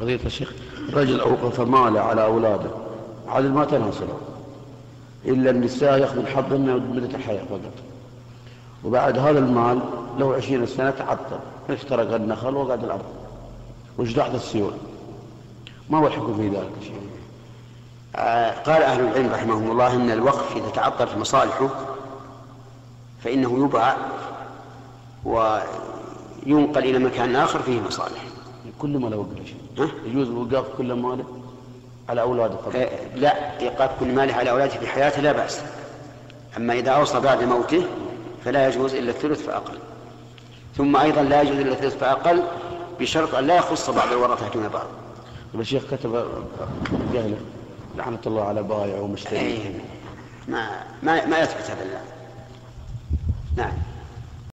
فضيلة الشيخ. رجل أوقف ماله على أولاده عاد ما تناصره إلا النساء يأخذ حظ مدة الحياة فقط. وبعد هذا المال له عشرين سنة تعطل. افترق النخل وقعد الأرض. وجدعت السيول؟ ما هو الحكم في ذلك آه قال أهل العلم رحمهم الله إن الوقف إذا تعطل في مصالحه فإنه يباع وينقل إلى مكان آخر فيه مصالح. كل ما له وقف يجوز الوقاف كل ماله على أولاده فقط آه لا إيقاف كل ماله على أولاده في حياته لا بأس. أما إذا أوصى بعد موته فلا يجوز إلا الثلث فأقل. ثم أيضا لا يجوز إلا الثلث فأقل بشرط أن لا يخص بعض الورثة دون بعض. الشيخ كتب جهله لعنة الله على بائع ومشتري إيه، ما ما ما يثبت هذا